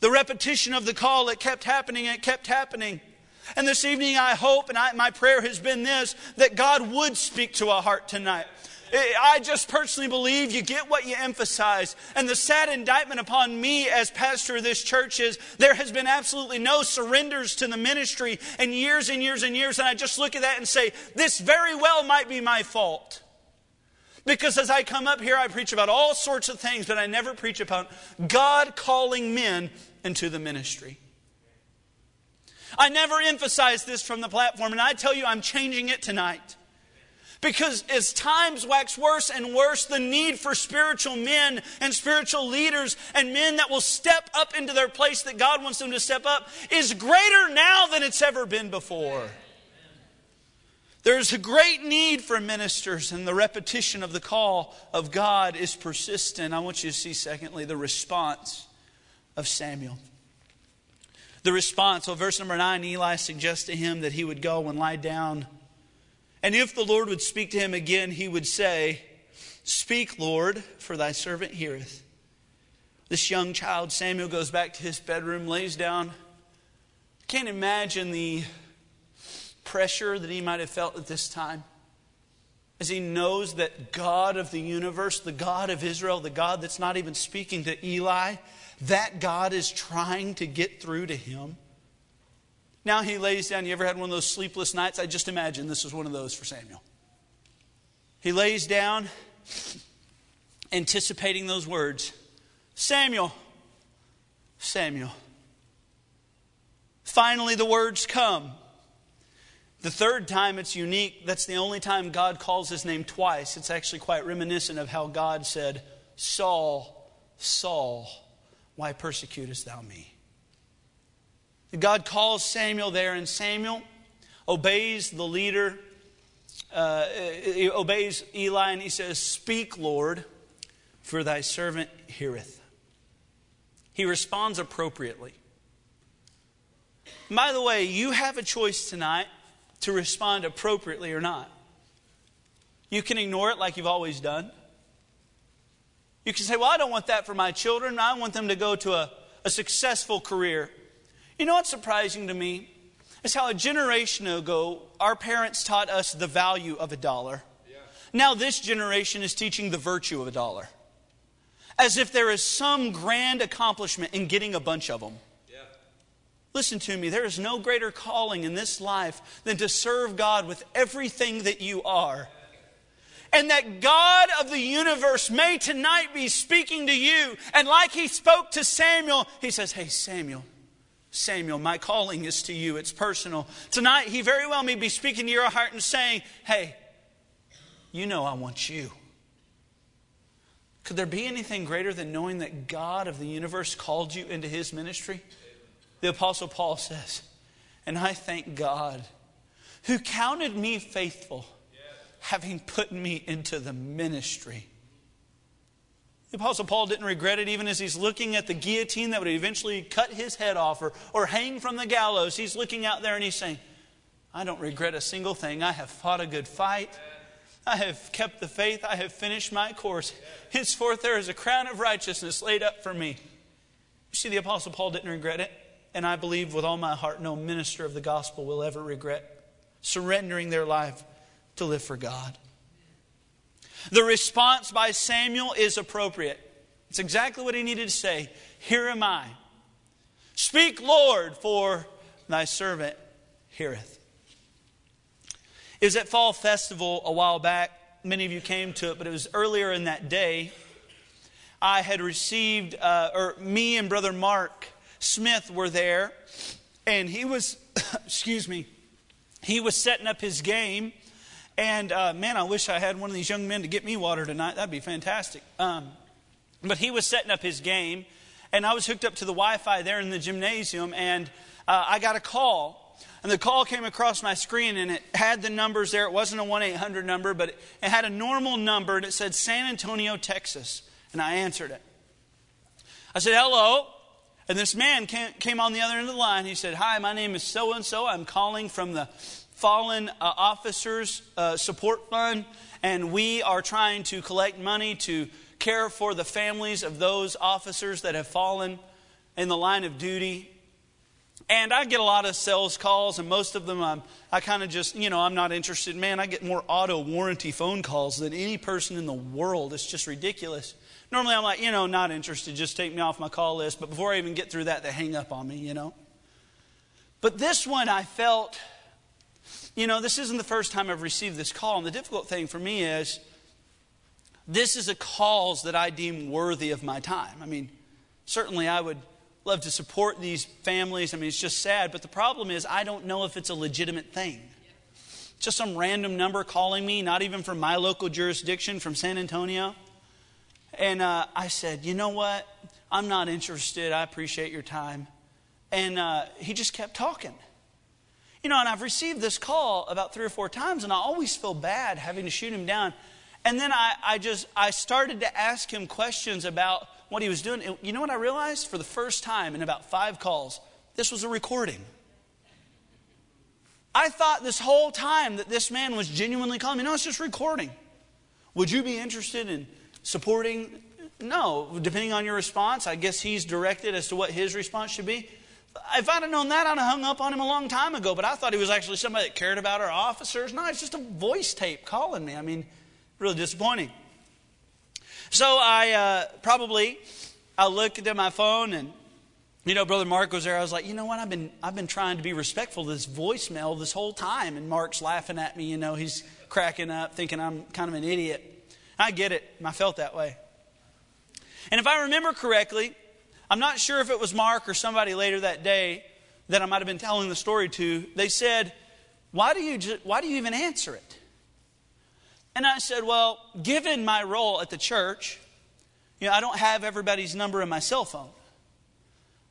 The repetition of the call, it kept happening, it kept happening. And this evening, I hope, and I, my prayer has been this, that God would speak to a heart tonight. I just personally believe you get what you emphasize. And the sad indictment upon me as pastor of this church is there has been absolutely no surrenders to the ministry in years and years and years. And I just look at that and say, this very well might be my fault. Because as I come up here, I preach about all sorts of things, but I never preach about God calling men into the ministry. I never emphasized this from the platform, and I tell you, I'm changing it tonight. Because as times wax worse and worse, the need for spiritual men and spiritual leaders and men that will step up into their place that God wants them to step up is greater now than it's ever been before. There's a great need for ministers, and the repetition of the call of God is persistent. I want you to see, secondly, the response of Samuel the response. Well, verse number nine, Eli suggests to him that he would go and lie down. And if the Lord would speak to him again, he would say, Speak, Lord, for thy servant heareth. This young child, Samuel, goes back to his bedroom, lays down. Can't imagine the pressure that he might have felt at this time as he knows that God of the universe, the God of Israel, the God that's not even speaking to Eli, that God is trying to get through to him. Now he lays down. You ever had one of those sleepless nights? I just imagine this was one of those for Samuel. He lays down, anticipating those words Samuel, Samuel. Finally, the words come. The third time it's unique. That's the only time God calls his name twice. It's actually quite reminiscent of how God said, Saul, Saul, why persecutest thou me? God calls Samuel there, and Samuel obeys the leader, uh, he obeys Eli, and he says, Speak, Lord, for thy servant heareth. He responds appropriately. by the way, you have a choice tonight to respond appropriately or not. You can ignore it like you've always done. You can say, Well, I don't want that for my children. I want them to go to a, a successful career. You know what's surprising to me? Is how a generation ago our parents taught us the value of a dollar. Yeah. Now this generation is teaching the virtue of a dollar. As if there is some grand accomplishment in getting a bunch of them. Listen to me, there is no greater calling in this life than to serve God with everything that you are. And that God of the universe may tonight be speaking to you. And like he spoke to Samuel, he says, Hey, Samuel, Samuel, my calling is to you. It's personal. Tonight, he very well may be speaking to your heart and saying, Hey, you know I want you. Could there be anything greater than knowing that God of the universe called you into his ministry? The Apostle Paul says, And I thank God who counted me faithful, having put me into the ministry. The Apostle Paul didn't regret it even as he's looking at the guillotine that would eventually cut his head off or, or hang from the gallows. He's looking out there and he's saying, I don't regret a single thing. I have fought a good fight. I have kept the faith. I have finished my course. Henceforth, there is a crown of righteousness laid up for me. You see, the Apostle Paul didn't regret it. And I believe with all my heart, no minister of the gospel will ever regret surrendering their life to live for God. The response by Samuel is appropriate. It's exactly what he needed to say. Here am I. Speak, Lord, for thy servant heareth. It was at Fall Festival a while back. Many of you came to it, but it was earlier in that day. I had received, uh, or me and Brother Mark Smith were there, and he was, excuse me, he was setting up his game. And uh, man, I wish I had one of these young men to get me water tonight. That'd be fantastic. Um, but he was setting up his game, and I was hooked up to the Wi Fi there in the gymnasium, and uh, I got a call. And the call came across my screen, and it had the numbers there. It wasn't a 1 800 number, but it, it had a normal number, and it said San Antonio, Texas. And I answered it. I said, Hello. And this man came on the other end of the line. He said, Hi, my name is so and so. I'm calling from the Fallen uh, Officers uh, Support Fund, and we are trying to collect money to care for the families of those officers that have fallen in the line of duty. And I get a lot of sales calls, and most of them I'm, I kind of just, you know, I'm not interested. Man, I get more auto warranty phone calls than any person in the world. It's just ridiculous. Normally I'm like, you know, not interested, just take me off my call list. But before I even get through that, they hang up on me, you know. But this one I felt, you know, this isn't the first time I've received this call. And the difficult thing for me is this is a cause that I deem worthy of my time. I mean, certainly I would love to support these families. I mean, it's just sad. But the problem is, I don't know if it's a legitimate thing. Just some random number calling me, not even from my local jurisdiction, from San Antonio. And uh, I said, You know what? I'm not interested. I appreciate your time. And uh, he just kept talking. You know, and I've received this call about three or four times, and I always feel bad having to shoot him down. And then I, I just I started to ask him questions about what he was doing. And you know what I realized? For the first time in about five calls, this was a recording. I thought this whole time that this man was genuinely calling me. No, it's just recording. Would you be interested in supporting? No. Depending on your response, I guess he's directed as to what his response should be. If I'd have known that, I'd have hung up on him a long time ago. But I thought he was actually somebody that cared about our officers. No, it's just a voice tape calling me. I mean, really disappointing. So I uh, probably I looked at my phone and you know, Brother Mark was there. I was like, you know what? I've been, I've been trying to be respectful to this voicemail this whole time. And Mark's laughing at me. You know, he's cracking up, thinking I'm kind of an idiot. I get it. I felt that way. And if I remember correctly, I'm not sure if it was Mark or somebody later that day that I might have been telling the story to. They said, why do you, just, why do you even answer it? And I said, Well, given my role at the church, you know, I don't have everybody's number in my cell phone.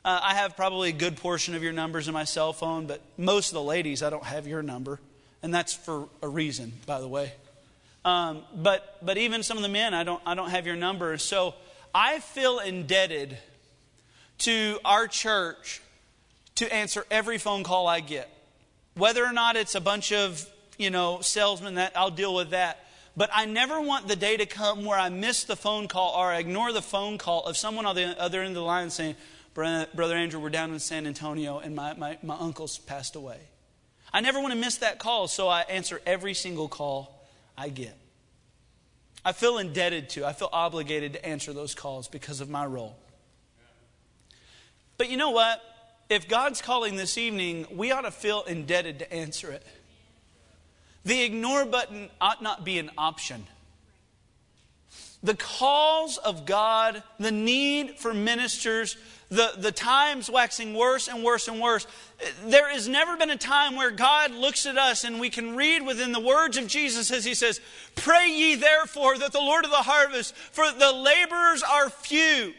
Uh, I have probably a good portion of your numbers in my cell phone, but most of the ladies, I don't have your number. And that's for a reason, by the way. Um, but, but even some of the men, I don't, I don't have your number. So I feel indebted to our church to answer every phone call I get. Whether or not it's a bunch of, you know, salesmen, that I'll deal with that. But I never want the day to come where I miss the phone call or I ignore the phone call of someone on the other end of the line saying, Brother Andrew, we're down in San Antonio and my, my, my uncle's passed away. I never want to miss that call, so I answer every single call I get. I feel indebted to, I feel obligated to answer those calls because of my role. But you know what? If God's calling this evening, we ought to feel indebted to answer it. The ignore button ought not be an option. The calls of God, the need for ministers, the, the times waxing worse and worse and worse. There has never been a time where God looks at us and we can read within the words of Jesus as He says, Pray ye therefore that the Lord of the harvest, for the laborers are few.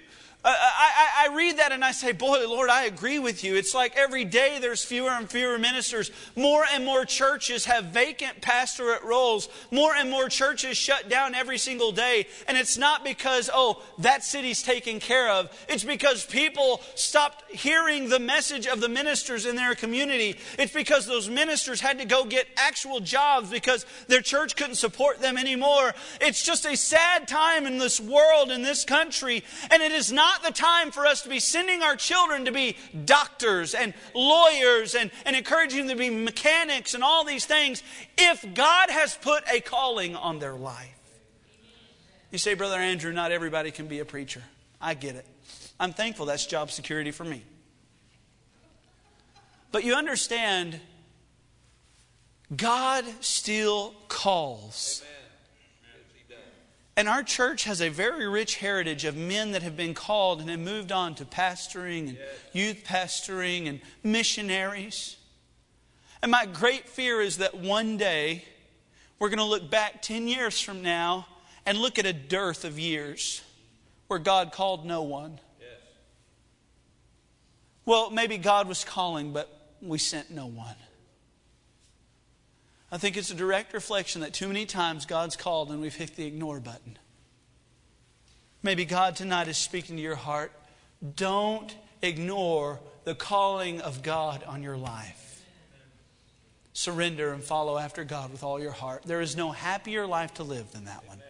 Uh, uh, I, I, I, read that and I say, Boy, Lord, I agree with you. It's like every day there's fewer and fewer ministers. More and more churches have vacant pastorate roles. More and more churches shut down every single day. And it's not because, oh, that city's taken care of. It's because people stopped hearing the message of the ministers in their community. It's because those ministers had to go get actual jobs because their church couldn't support them anymore. It's just a sad time in this world, in this country. And it is not not the time for us to be sending our children to be doctors and lawyers and, and encouraging them to be mechanics and all these things if God has put a calling on their life. You say, Brother Andrew, not everybody can be a preacher. I get it. I'm thankful that's job security for me. But you understand, God still calls. Amen. And our church has a very rich heritage of men that have been called and have moved on to pastoring and youth pastoring and missionaries. And my great fear is that one day we're going to look back 10 years from now and look at a dearth of years where God called no one. Well, maybe God was calling, but we sent no one. I think it's a direct reflection that too many times God's called and we've hit the ignore button. Maybe God tonight is speaking to your heart. Don't ignore the calling of God on your life. Surrender and follow after God with all your heart. There is no happier life to live than that one.